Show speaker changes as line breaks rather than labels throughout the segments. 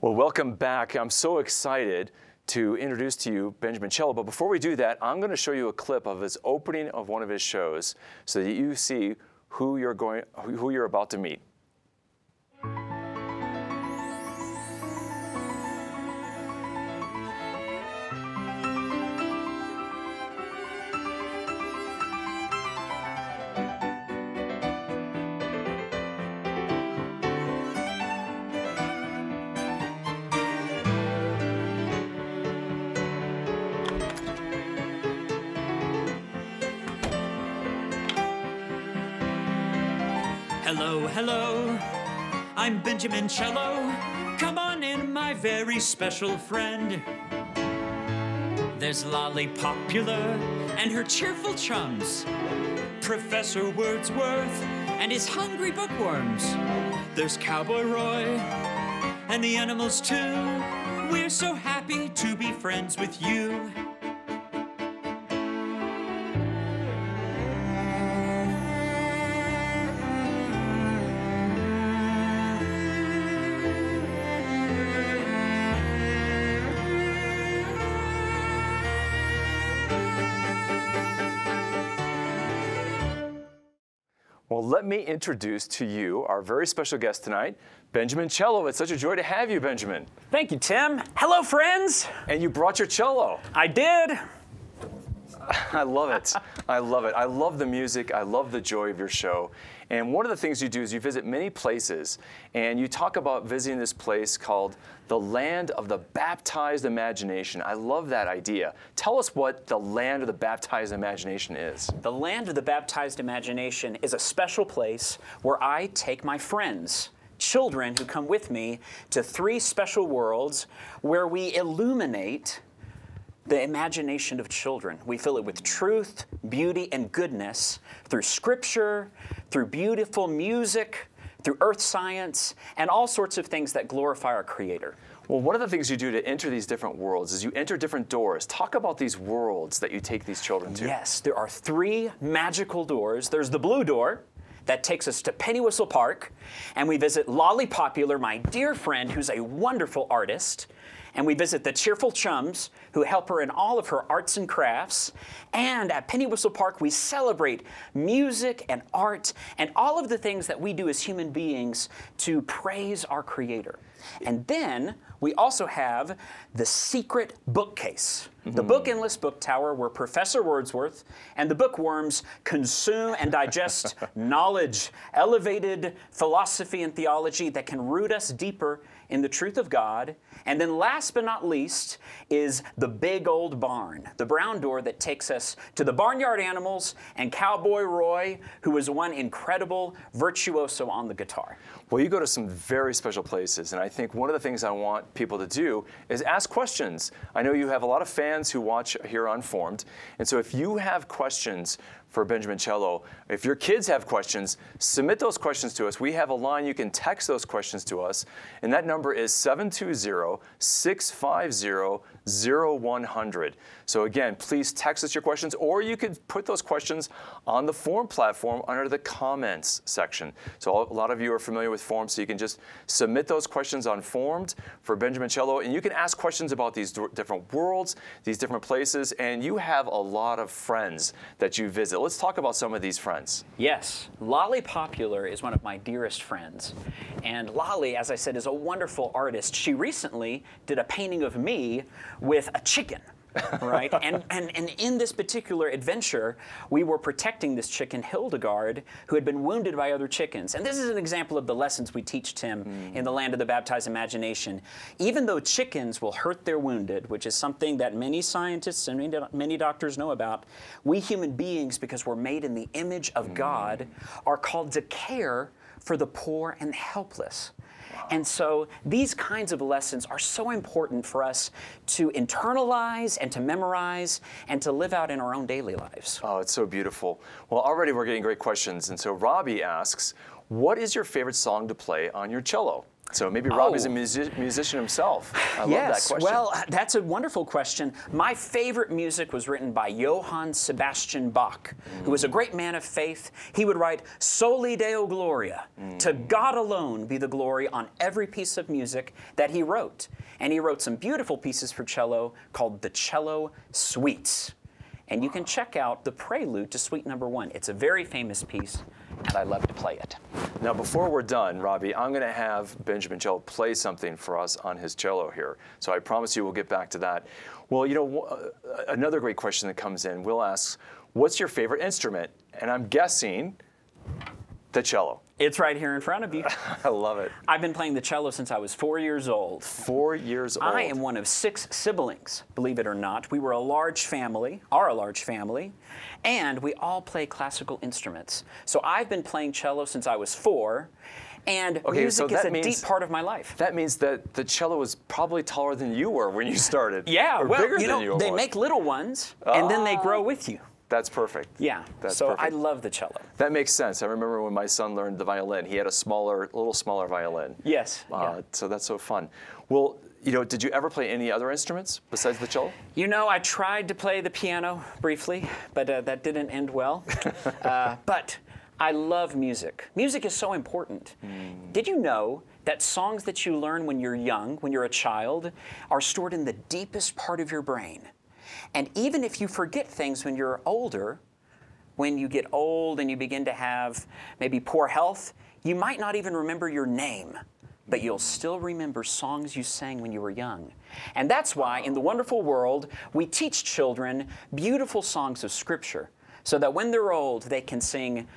Well, welcome back. I'm so excited to introduce to you Benjamin Cello. But before we do that, I'm going to show you a clip of his opening of one of his shows so that you see who you're going who you're about to meet.
Hello, I'm Benjamin Cello. Come on in, my very special friend. There's Lolly Popular and her cheerful chums, Professor Wordsworth and his hungry bookworms. There's Cowboy Roy and the animals too. We're so happy to be friends with you.
Let me introduce to you our very special guest tonight, Benjamin Cello. It's such a joy to have you, Benjamin.
Thank you, Tim. Hello, friends.
And you brought your cello.
I did.
I love it. I love it. I love the music. I love the joy of your show. And one of the things you do is you visit many places, and you talk about visiting this place called the Land of the Baptized Imagination. I love that idea. Tell us what the Land of the Baptized Imagination is.
The Land of the Baptized Imagination is a special place where I take my friends. Children who come with me to three special worlds where we illuminate the imagination of children. We fill it with truth, beauty, and goodness through scripture, through beautiful music, through earth science, and all sorts of things that glorify our Creator.
Well, one of the things you do to enter these different worlds is you enter different doors. Talk about these worlds that you take these children to.
Yes, there are three magical doors. There's the blue door, that takes us to Pennywhistle Park, and we visit Lolly Popular, my dear friend who's a wonderful artist. And we visit the cheerful chums who help her in all of her arts and crafts. And at Pennywhistle Park, we celebrate music and art and all of the things that we do as human beings to praise our Creator. And then we also have the secret bookcase, the hmm. book endless book tower where Professor Wordsworth and the bookworms consume and digest knowledge, elevated philosophy and theology that can root us deeper in the truth of God. And then last but not least is the big old barn, the brown door that takes us to the barnyard animals and Cowboy Roy, who is one incredible virtuoso on the guitar.
Well, you go to some very special places, and I think one of the things I want people to do is ask questions. I know you have a lot of fans who watch here on Formed, and so if you have questions for Benjamin Cello. If your kids have questions, submit those questions to us. We have a line you can text those questions to us, and that number is 720 650 0100. So again, please text us your questions, or you could put those questions on the Formed platform under the comments section. So a lot of you are familiar with Formed, so you can just submit those questions on Formed for Benjamin Cello, and you can ask questions about these different worlds, these different places, and you have a lot of friends that you visit. Let's talk about some of these friends.
Yes, Lolly Popular is one of my dearest friends. And Lolly, as I said, is a wonderful artist. She recently did a painting of me with a chicken. Right? and, and, and in this particular adventure, we were protecting this chicken, Hildegard, who had been wounded by other chickens. And this is an example of the lessons we teach Tim mm. in the land of the baptized imagination. Even though chickens will hurt their wounded, which is something that many scientists and many, many doctors know about, we human beings, because we're made in the image of mm. God, are called to care for the poor and helpless. And so these kinds of lessons are so important for us to internalize and to memorize and to live out in our own daily lives.
Oh, it's so beautiful. Well, already we're getting great questions. And so Robbie asks, what is your favorite song to play on your cello? So maybe Rob is a
Oh.
music- musician himself. I love that
yes.
question.
Well, that's a wonderful question. My favorite music was written by Johann Sebastian Bach, who was a great man of faith. He would write Soli Deo Gloria, to God alone be the glory on every piece of music that he wrote. And he wrote some beautiful pieces for cello called the Cello Suites. And you can check out the prelude to Suite Number One. It's a very famous piece, and I love to play it.
Now, before we're done, Robbie, I'm going to have Benjamin Cello play something for us on his cello here. So I promise you we'll get back to that. Well, you know, uh, another great question that comes in, Will asks, what's your favorite instrument? And I'm guessing the cello.
It's right here in front of you.
I love it.
I've been playing the cello since I was four years old.
Four years old.
I am one of six siblings, believe it or not. We were a large family, are a large family, and we all play classical instruments. So I've been playing cello since I was four, and
Okay, so
music is
that
a
means-
deep part of my life.
That means that the cello was probably taller than you were when you started.
yeah,
or
well,
bigger
you
than
know,
you
they make little ones, and then they ah. grow with you.
That's perfect.
Yeah,
That's
so
perfect.
I love the cello.
That makes sense. I remember when my son learned the violin, he had a smaller, a little smaller violin.
Yes,
Uh,
yeah.
So that's so fun. Well, you know, did you ever play any other instruments besides the cello?
You know, I tried to play the piano briefly, but uh, that didn't end well. uh, but I love music. Music is so important. Did you know that songs that you learn when you're young, when you're a child, are stored in the deepest part of your brain? And even if you forget things when you're older, when you get old and you begin to have maybe poor health, you might not even remember your name, but you'll still remember songs you sang when you were young. And that's why in the wonderful world, we teach children beautiful songs of Scripture so that when they're old, they can sing,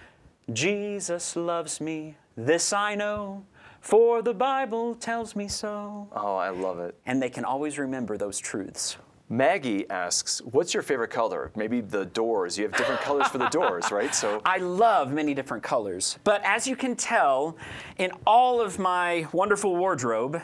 Jesus loves me, this I know, for the Bible tells me so.
Oh, I love it.
And they can always remember those truths.
Maggie asks, "What's your favorite color?" Maybe the doors. You have different colors for the doors, right? So
I love many different colors, but as you can tell, in all of my wonderful wardrobe,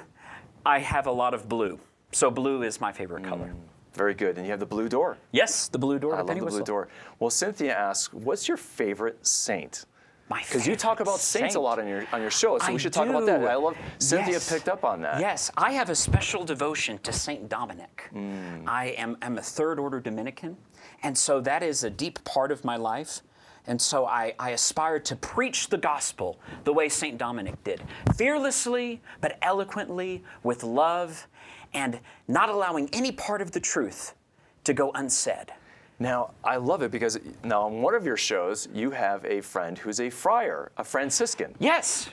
I have a lot of blue. So blue is my favorite hmm, color.
very good. And you have the blue door.
Yes, the blue door.
I love
Penny
the blue
Whistle.
door. Well, Cynthia asks, "What's your favorite saint?"
My
Because you talk about saints a lot on your on your show, so
I
we should talk about that. I love Cynthia
Yes.
picked up on that.
Yes, I have a special devotion to Saint Dominic.
Hmm.
I am am a third order Dominican, and so that is a deep part of my life. And so I, I aspire to preach the gospel the way Saint Dominic did, fearlessly but eloquently, with love, and not allowing any part of the truth to go unsaid.
Now, I love it because now on one of your shows, you have a friend who's a friar, a Franciscan.
Yes,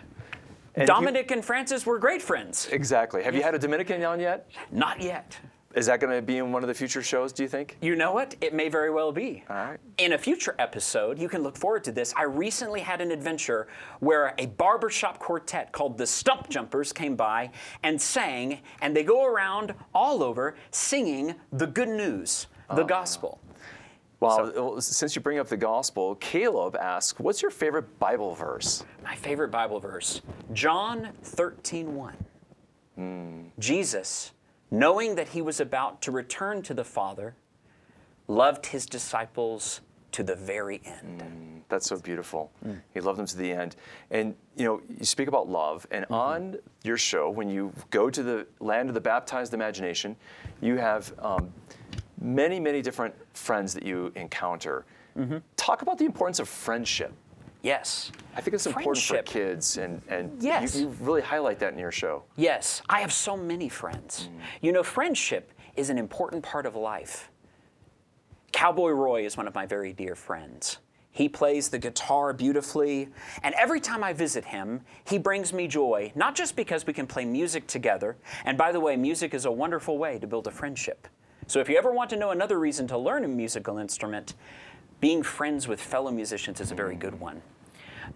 And you-
Dominic and Francis were great friends.
Exactly. Have you had a Dominican on yet?
Not yet.
Is that going to be in one of the future shows, do you think?
You know what? It may very well be.
All right.
In a future episode, you can look forward to this. I recently had an adventure where a barbershop quartet called the Stump Jumpers came by and sang, and they go around all over singing the good news, the oh. gospel.
Well, well, since you bring up the gospel, Caleb asks, "What's your favorite Bible verse?"
My favorite Bible verse, John 13:1. Hmm. Jesus, knowing that he was about to return to the Father, loved his disciples to the very end.
Hmm, that's so beautiful. Hmm. He loved them to the end. And you know, you speak about love, and mm-hmm. on your show, when you go to the land of the baptized imagination, you have um, many, many different friends that you encounter. Mm-hmm. Talk about the importance of friendship.
Yes.
I think it's important for kids, and, and
Yes.
you, you really highlight that in your show.
Yes, I have so many friends. Mm. You know, friendship is an important part of life. Cowboy Roy is one of my very dear friends. He plays the guitar beautifully, and every time I visit him, he brings me joy, not just because we can play music together, and by the way, music is a wonderful way to build a friendship. So if you ever want to know another reason to learn a musical instrument, being friends with fellow musicians is a very good one.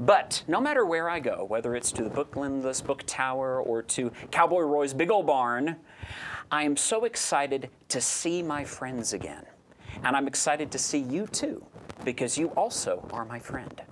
But no matter where I go, whether it's to the Book Endless Book Tower or to Cowboy Roy's big old barn, I am so excited to see my friends again. And I'm excited to see you too, because you also are my friend.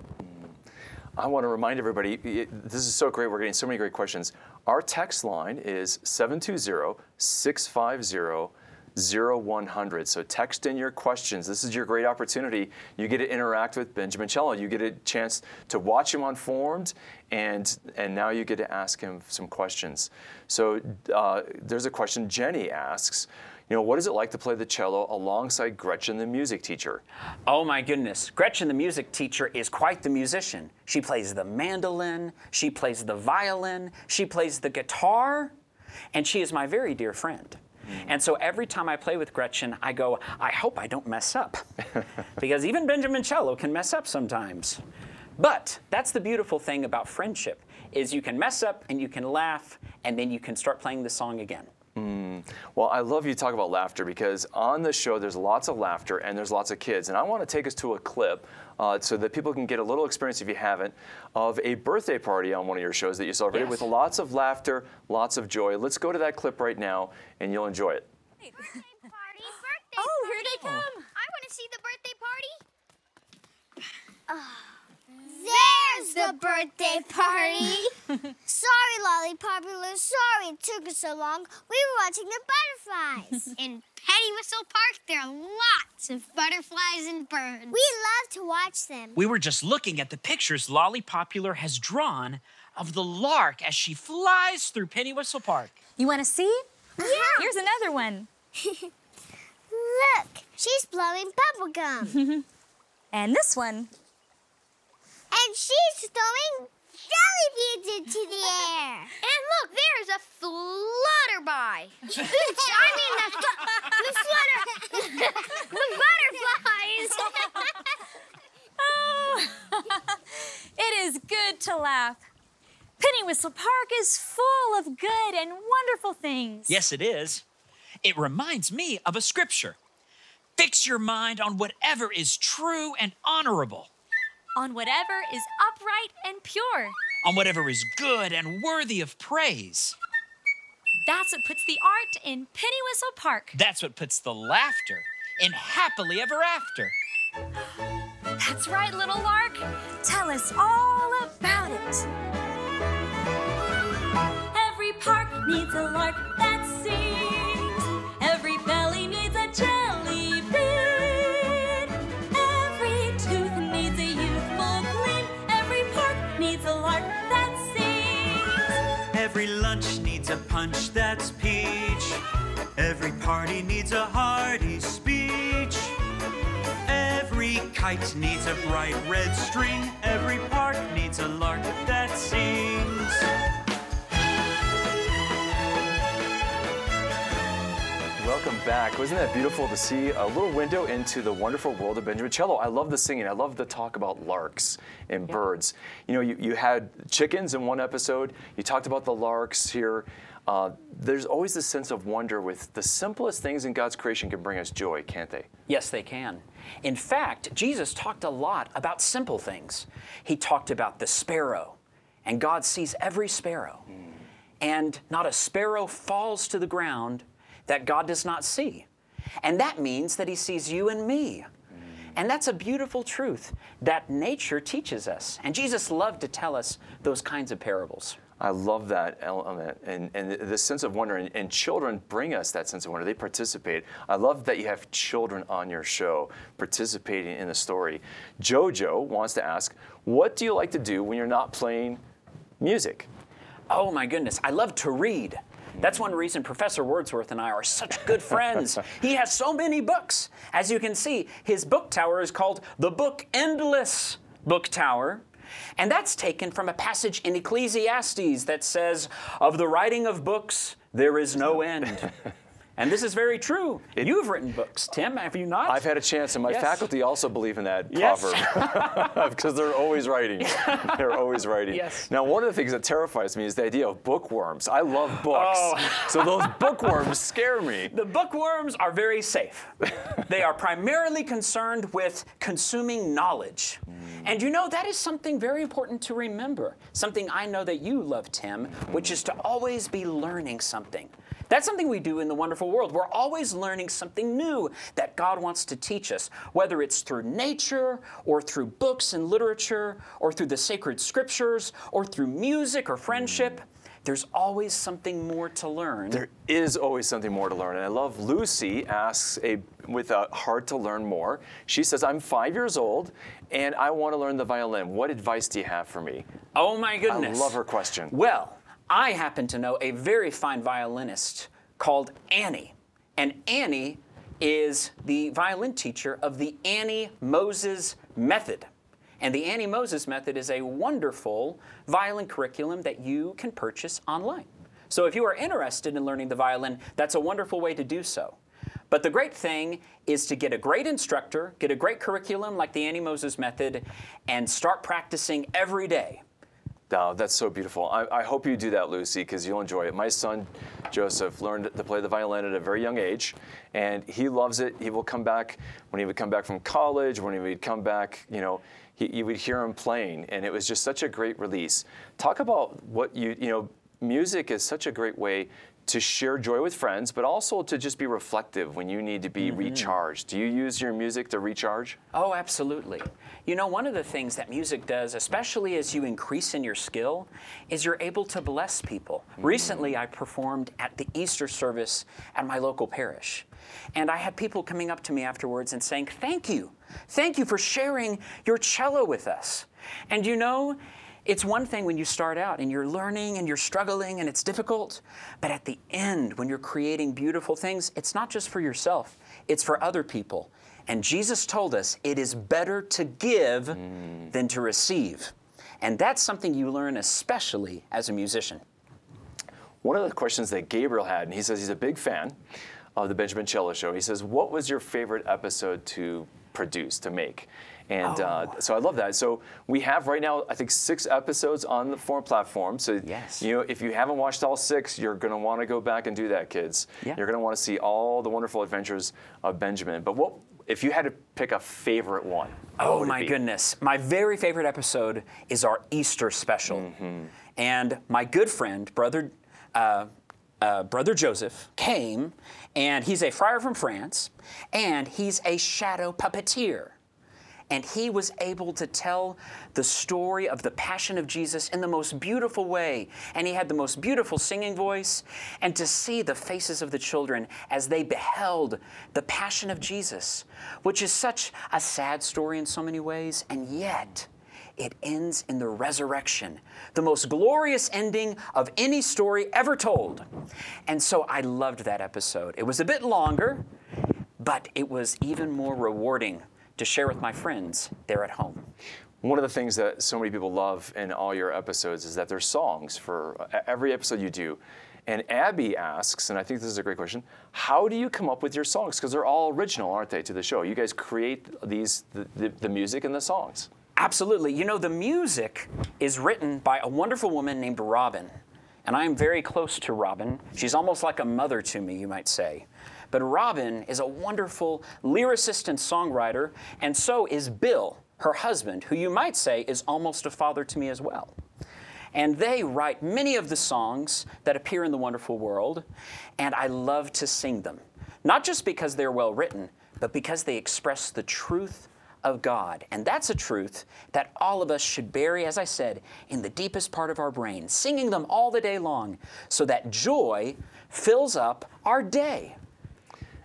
I want to remind everybody this is so great. We're getting so many great questions. Our text line is 720 650 0100. So text in your questions. This is your great opportunity. You get to interact with Benjamin Cello. You get a chance to watch him on Formed, and, and now you get to ask him some questions. So uh, there's a question Jenny asks. You know, what is it like to play the cello alongside Gretchen, the music teacher?
Oh my goodness. Gretchen, the music teacher, is quite the musician. She plays the mandolin, she plays the violin, she plays the guitar, and she is my very dear friend. Mm. And so every time I play with Gretchen, I go, I hope I don't mess up. because even Benjamin Cello can mess up sometimes. But that's the beautiful thing about friendship is you can mess up and you can laugh and then you can start playing the song again.
Well, I love you talk about laughter because on the show there's lots of laughter and there's lots of kids. And I want to take us to a clip uh, so that people can get a little experience, if you haven't, of a birthday party on one of your shows that you celebrated
Yes.
with lots of laughter, lots of joy. Let's go to that clip right now and you'll enjoy it.
Birthday party, birthday
Oh,
party.
here they come.
I want to see the birthday party. There's the birthday party. sorry, Lolly Popular. Sorry it took us so long. We were watching the butterflies. In Penny Whistle Park, there are lots of butterflies and birds. We love to watch them.
We were just looking at the pictures Lolly Popular has drawn of the lark as she flies through Penny Whistle Park.
You want to see?
Yeah.
Here's another one.
Look, she's blowing bubble gum.
And this one.
And she's throwing jelly beans into the air. And look, there's a flutterby. I mean, the, the flutter, the butterflies.
Oh, it is good to laugh. Penny Whistle Park is full of good and wonderful things.
Yes, it is. It reminds me of a scripture. Fix your mind on whatever is true and honorable,
On whatever is upright and pure.
on whatever is good and worthy of praise.
That's what puts the art in Penny Whistle Park.
That's what puts the laughter in happily ever after.
That's right, little lark. Tell us all about it. Every park needs a lark
punch that's peach. Every party needs a hearty speech. Every kite needs a bright red string. Every park needs a lark that sings.
Welcome back. Wasn't that beautiful to see a little window into the wonderful world of Benjamin Cello? I love the singing. I love the talk about larks and birds. You know, you, you had chickens in one episode. You talked about the larks here. Uh, there's always this sense of wonder with the simplest things in God's creation can bring us joy, can't they?
Yes, they can. In fact, Jesus talked a lot about simple things. He talked about the sparrow, and God sees every sparrow. And not a sparrow falls to the ground that God does not see. And that means that He sees you and me. And that's a beautiful truth that nature teaches us. And Jesus loved to tell us those kinds of parables.
I love that element and, and this sense of wonder. And, and children bring us that sense of wonder. They participate. I love that you have children on your show participating in the story. JoJo wants to ask, what do you like to do when you're not playing music?
Oh my goodness, I love to read. That's one reason Professor Wordsworth and I are such good friends. he has so many books. As you can see, his book tower is called the Book Endless Book Tower. And that's taken from a passage in Ecclesiastes that says, Of the writing of books, there is no end. and this is very true. You've written books, Tim, have you not?
I've had a chance, and my
Yes.
faculty also believe in that
Yes.
proverb because they're always writing. they're always writing.
Yes.
Now, one of the things that terrifies me is the idea of bookworms. I love books,
Oh.
so those bookworms scare me.
The bookworms are very safe. they are primarily concerned with consuming knowledge. Hmm. And you know, that is something very important to remember. Something I know that you love, Tim, which hmm. is to always be learning something. That's something we do in the wonderful world. We're always learning something new that God wants to teach us, whether it's through nature or through books and literature or through the sacred scriptures or through music or friendship. Mm. there's always something more to learn.
There is always something more to learn. And I love Lucy asks a with a heart to learn more. She says, I'm five years old and I want to learn the violin. What advice do you have for me?
oh my goodness.
I love her question.
Well, I happen to know a very fine violinist called Annie. And Annie is the violin teacher of the Annie Moses Method. And the Annie Moses Method is a wonderful violin curriculum that you can purchase online. So if you are interested in learning the violin, that's a wonderful way to do so. But the great thing is to get a great instructor, get a great curriculum like the Annie Moses Method, and start practicing every day.
Oh, that's so beautiful. I, I hope you do that, Lucy, because you'll enjoy it. My son, Joseph, learned to play the violin at a very young age, and he loves it. He will come back when he would come back from college, when he would come back, you know, he, you would hear him playing, and it was just such a great release. Talk about what you, you know, music is such a great way to share joy with friends, but also to just be reflective when you need to be mm-hmm. recharged. Do you use your music to recharge?
Oh, absolutely. You know, one of the things that music does, especially as you increase in your skill, is you're able to bless people. Mm. Recently, I performed at the Easter service at my local parish. And I had people coming up to me afterwards and saying, Thank you. Thank you for sharing your cello with us. And you know, it's one thing when you start out and you're learning and you're struggling and it's difficult, but at the end, when you're creating beautiful things, it's not just for yourself, it's for other people. And Jesus told us it is better to give mm. than to receive. And that's something you learn especially as a musician.
One of the questions that Gabriel had, and he says he's a big fan of the Benjamin Cello Show. He says, "What was your favorite episode to produce to make?" And uh, so I love that. So we have right now, I think, six episodes on the Formed platform. So
Yes.
you know, if you haven't watched all six, you're going to want to go back and do that, kids.
Yeah.
You're going to want to see all the wonderful adventures of Benjamin. But what if you had to pick a favorite one?
Oh my goodness. My very favorite episode is our Easter special.
Mm-hmm.
And my good friend, brother, uh, uh, brother Joseph, came, and he's a friar from France, and he's a shadow puppeteer. And he was able to tell the story of the Passion of Jesus in the most beautiful way. And he had the most beautiful singing voice. And to see the faces of the children as they beheld the Passion of Jesus, which is such a sad story in so many ways, and yet it ends in the resurrection, the most glorious ending of any story ever told. And so I loved that episode. It was a bit longer, but it was even more rewarding to share with my friends there at home.
One of the things that so many people love in all your episodes is that there's songs for every episode you do. And Abby asks, and I think this is a great question, how do you come up with your songs? Because they're all original, aren't they, to the show? You guys create these, the, the, the music and the songs.
Absolutely. You know, the music is written by a wonderful woman named Robin. And I am very close to Robin. She's almost like a mother to me, you might say. But Robin is a wonderful lyricist and songwriter, and so is Bill, her husband, who you might say is almost a father to me as well. And they write many of the songs that appear in the wonderful world, and I love to sing them. Not just because they're well written, but because they express the truth of God. And that's a truth that all of us should bury, as I said, in the deepest part of our brain, singing them all the day long, so that joy fills up our day.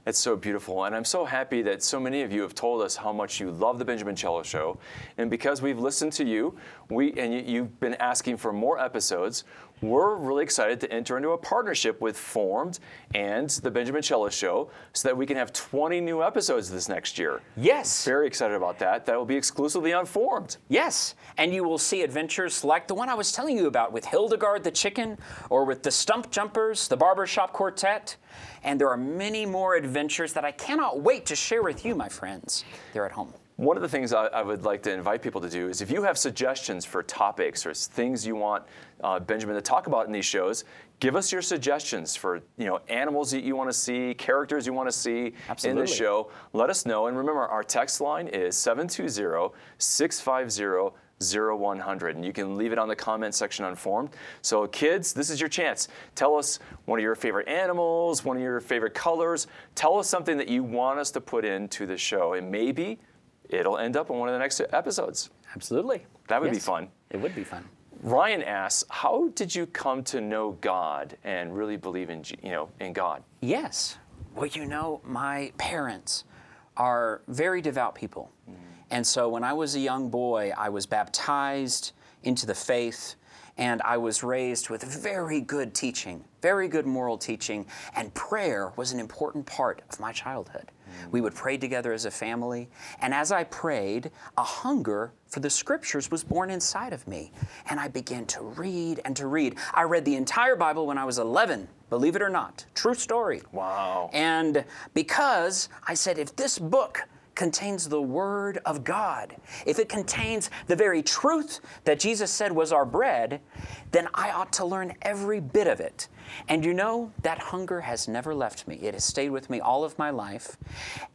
It's so beautiful, and I'm so happy that so many of you have told us how much you love the Benjamin Cello Show. And because we've listened to you, we and you, you've been asking for more episodes, we're really excited to enter into a partnership with Formed and the Benjamin Cello Show, so that we can have 20 new episodes this next year.
Yes.
Very excited about that. That will be exclusively on Formed.
Yes, and you will see adventures like the one I was telling you about with Hildegard the chicken, or with the Stump Jumpers, the Barbershop Quartet, and there are many more adventures that I cannot wait to share with you, my friends. They're at home.
One of the things I, I would like to invite people to do is if you have suggestions for topics or things you want uh, Benjamin to talk about in these shows, give us your suggestions for you know animals that you want to see, characters you want to see in
Absolutely.
the show. Let us know. And remember, our text line is 720-650-0100. And you can leave it on the comment section on Formed. So kids, this is your chance. Tell us one of your favorite animals, one of your favorite colors. Tell us something that you want us to put into the show. And maybe it'll end up in one of the next episodes.
Absolutely.
That would be fun.
It would be fun.
Ryan asks, how did you come to know God and really believe in, you know, in God?
Yes. Well, you know, my parents are very devout people. Mm-hmm. And so when I was a young boy, I was baptized into the faith and I was raised with very good teaching, very good moral teaching, and prayer was an important part of my childhood. We would pray together as a family, and as I prayed, a hunger for the scriptures was born inside of me, and I began to read and to read. I read the entire Bible when I was 11, believe it or not. True story.
Wow.
And because I said, if this book contains the Word of God, if it contains the very truth that Jesus said was our bread, then I ought to learn every bit of it. And you know, that hunger has never left me. It has stayed with me all of my life.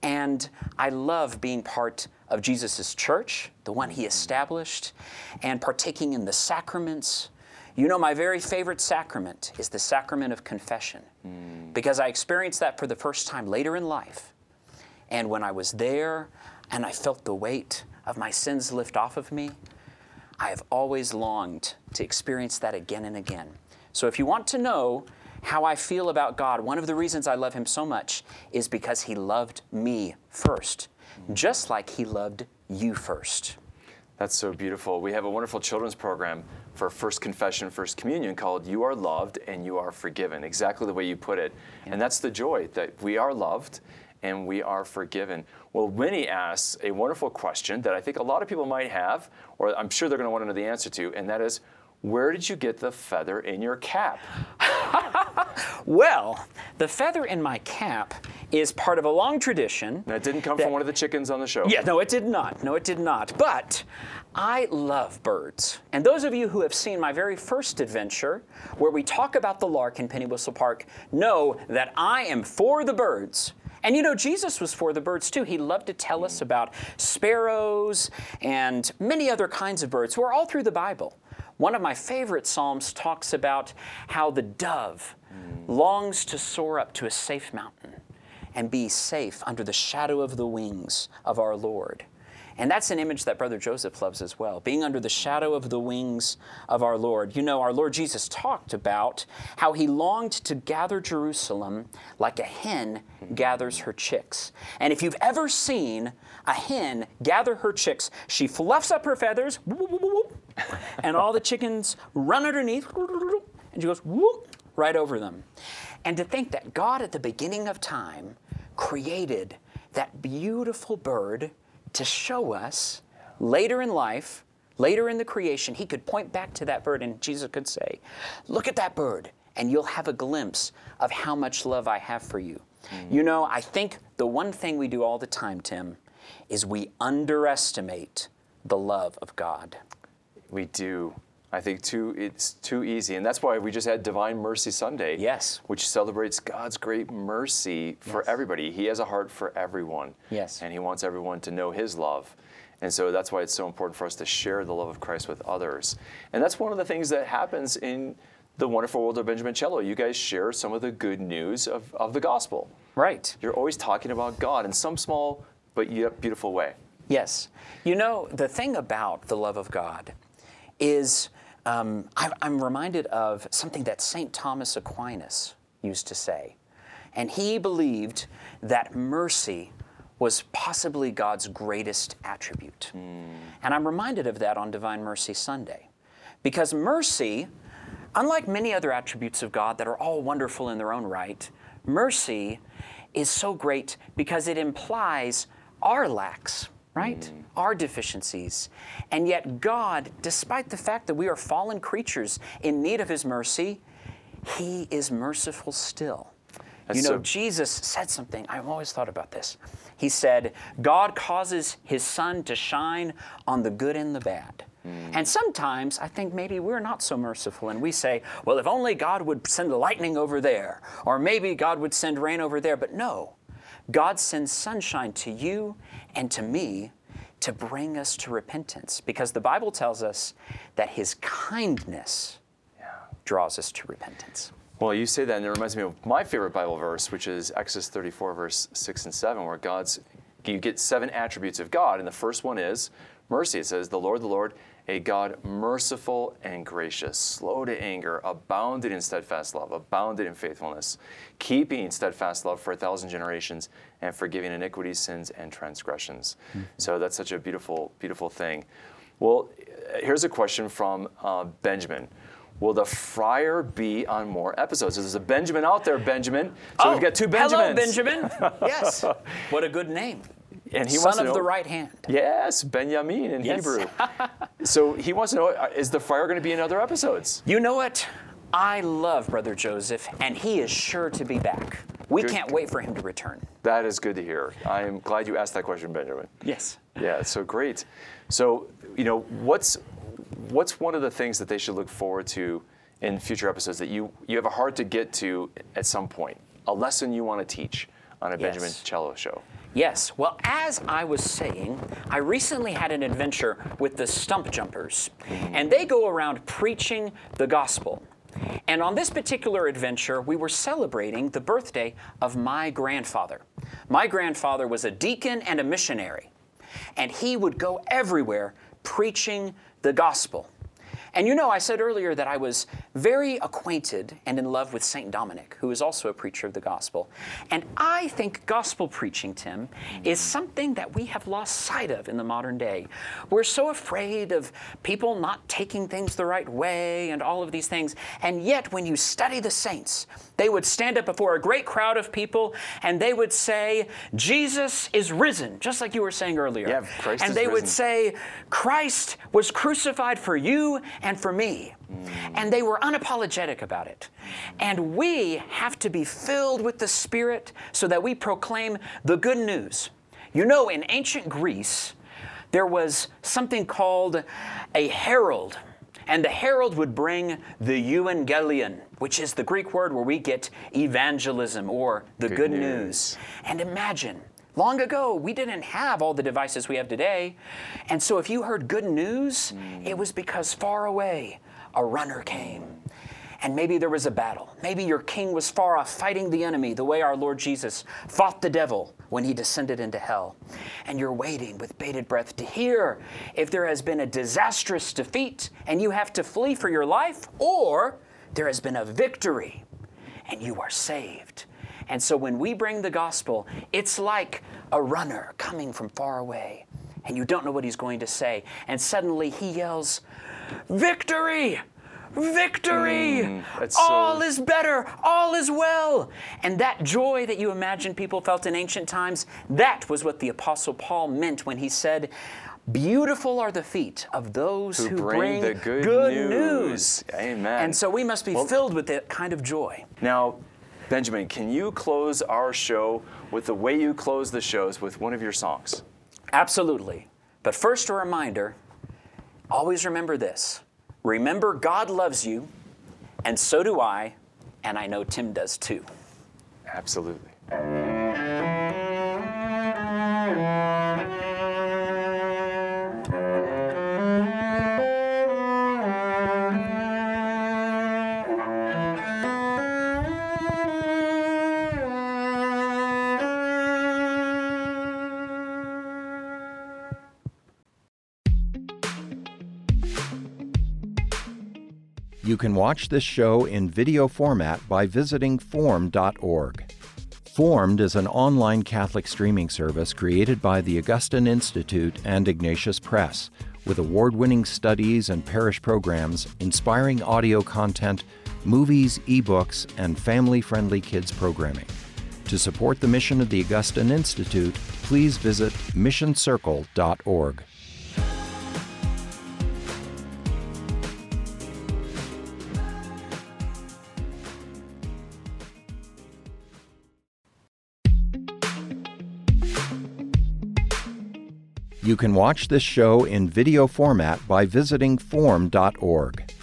And I love being part of Jesus' church, the one He established, and partaking in the sacraments. You know, my very favorite sacrament is the sacrament of confession mm. because I experienced that for the first time later in life. And when I was there and I felt the weight of my sins lift off of me, I have always longed to experience that again and again. So if you want to know how I feel about God, one of the reasons I love Him so much is because He loved me first, just like He loved you first.
That's so beautiful. We have a wonderful children's program for First Confession, First Communion called You Are Loved and You Are Forgiven, exactly the way you put it. And that's the joy that we are loved and we are forgiven. Well, Winnie asks a wonderful question that I think a lot of people might have, or I'm sure they're going to want to know the answer to, and that is where did you get the feather in your cap?
Well, the feather in my cap is part of a long tradition.
That didn't come
That-
from one of the chickens on the show.
Yeah, no, it did not. No, it did not. But I love birds. And those of you who have seen my very first adventure, where we talk about the lark in Penny Whistle Park, know that I am for the birds. And you know, Jesus was for the birds too. He loved to tell us about sparrows and many other kinds of birds who are all through the Bible. One of my favorite Psalms talks about how the dove longs to soar up to a safe mountain and be safe under the shadow of the wings of our Lord. And that's an image that Brother Joseph loves as well, being under the shadow of the wings of our Lord. You know, our Lord Jesus talked about how he longed to gather Jerusalem like a hen gathers her chicks. And if you've ever seen a hen gather her chicks, she fluffs up her feathers, and all the chickens run underneath, and she goes whoop, right over them. And to think that God at the beginning of time created that beautiful bird to show us later in life, later in the creation, he could point back to that bird and Jesus could say, Look at that bird, and you'll have a glimpse of how much love I have for you. Mm. You know, I think the one thing we do all the time, Tim, is we underestimate the love of God.
We do. I think too it's too easy, and that's why we just had Divine Mercy Sunday.
Yes.
which celebrates God's great mercy for everybody. He has a heart for everyone.
Yes.
and He wants everyone to know His love, and so that's why it's so important for us to share the love of Christ with others. And that's one of the things that happens in the wonderful world of Benjamin Cello. You guys share some of the good news of, of the gospel.
Right.
You're always talking about God in some small but yet beautiful way.
Yes. You know, the thing about the love of God is um, I, I'm reminded of something that St. Thomas Aquinas used to say. And he believed that mercy was possibly God's greatest attribute. And I'm reminded of that on Divine Mercy Sunday. Because mercy, unlike many other attributes of God that are all wonderful in their own right, mercy is so great because it implies our lacks, right? Our deficiencies. And yet, God, despite the fact that we are fallen creatures in need of His mercy, He is merciful still.
That's
you know,
so-
Jesus said something, I've always thought about this. He said, God causes His sun to shine on the good and the bad. Hmm. And sometimes I think maybe we're not so merciful and we say, well, if only God would send lightning over there, or maybe God would send rain over there. But no, God sends sunshine to you and to me to bring us to repentance because the Bible tells us that His kindness draws us to repentance.
Well, you say that, and it reminds me of my favorite Bible verse, which is Exodus 34, verse 6 and 7, where God's, you get seven attributes of God, and the first one is mercy. It says, The Lord, the Lord a God merciful and gracious, slow to anger, abounded in steadfast love, abounded in faithfulness, keeping steadfast love for a thousand generations, and forgiving iniquities, sins, and transgressions. So that's such a beautiful, beautiful thing. Well, here's a question from uh, Benjamin. Will the friar be on more episodes? There's a Benjamin out there, Benjamin. So we've got two Benjamins.
Oh, Hello, Benjamin. yes. What a good name.
And he
Son
wants
of
know,
the right hand.
Yes, Benjamin in
Yes.
Hebrew. so he wants to know: uh, Is the friar going to be in other episodes?
You know what? I love Brother Joseph, and he is sure to be back. We
Good.
can't wait for him to return.
That is good to hear. I am glad you asked that question, Benjamin.
Yes.
Yeah, so great. So, you know, what's what's one of the things that they should look forward to in future episodes that you you have a heart to get to at some point? A lesson you want to teach on a Benjamin Cello show.
Yes. Well, as I was saying, I recently had an adventure with the Stump Jumpers, mm-hmm. and they go around preaching the gospel. And on this particular adventure, we were celebrating the birthday of my grandfather. My grandfather was a deacon and a missionary, and he would go everywhere preaching the gospel. And you know, I said earlier that I was very acquainted and in love with St. Dominic, who is also a preacher of the gospel. And I think gospel preaching, Tim, is something that we have lost sight of in the modern day. We're so afraid of people not taking things the right way and all of these things. And yet, when you study the saints, they would stand up before a great crowd of people and they would say, Jesus is risen, just like you were saying earlier.
Yeah, Christ
and they would say, Christ was crucified for you and for me. And they were unapologetic about it. And we have to be filled with the Spirit so that we proclaim the good news. You know, in ancient Greece, there was something called a herald. And the herald would bring the evangelion, which is the Greek word where we get evangelism or the good,
Good
news.
news.
And imagine, long ago, we didn't have all the devices we have today. And so if you heard good news, it was because far away a runner came. And maybe there was a battle. Maybe your king was far off fighting the enemy the way our Lord Jesus fought the devil when he descended into hell. And you're waiting with bated breath to hear if there has been a disastrous defeat and you have to flee for your life, or there has been a victory and you are saved. And so when we bring the gospel, it's like a runner coming from far away, and you don't know what he's going to say. And suddenly he yells, Victory! Victory!
Mm, so-
all is better, all is well. And that joy that you imagine people felt in ancient times, that was what the Apostle Paul meant when he said, Beautiful are the feet of those who,
Who bring the good
news.
news." Amen.
And so we must be
Well-
filled with that kind of joy.
Now, Benjamin, can you close our show with the way you close the shows with one of your songs?
Absolutely. But first, a reminder always remember this remember, God loves you, and so do I, and I know Tim does too.
Absolutely.
You can watch this show in video format by visiting formed.org. Formed is an online Catholic streaming service created by the Augustine Institute and Ignatius Press, with award winning studies and parish programs, inspiring audio content, movies, ebooks, and family friendly kids programming. To support the mission of the Augustine Institute, please visit missioncircle.org. You can watch this show in video format by visiting formed.org.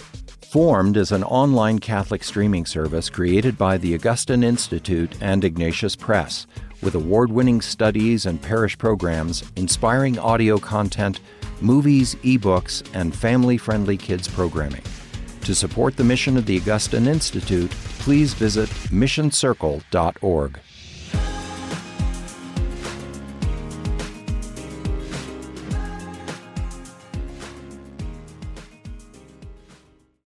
Formed is an online Catholic streaming service created by the Augustine Institute and Ignatius Press, with award winning studies and parish programs, inspiring audio content, movies, ebooks, and family friendly kids programming. To support the mission of the Augustine Institute, please visit missioncircle.org.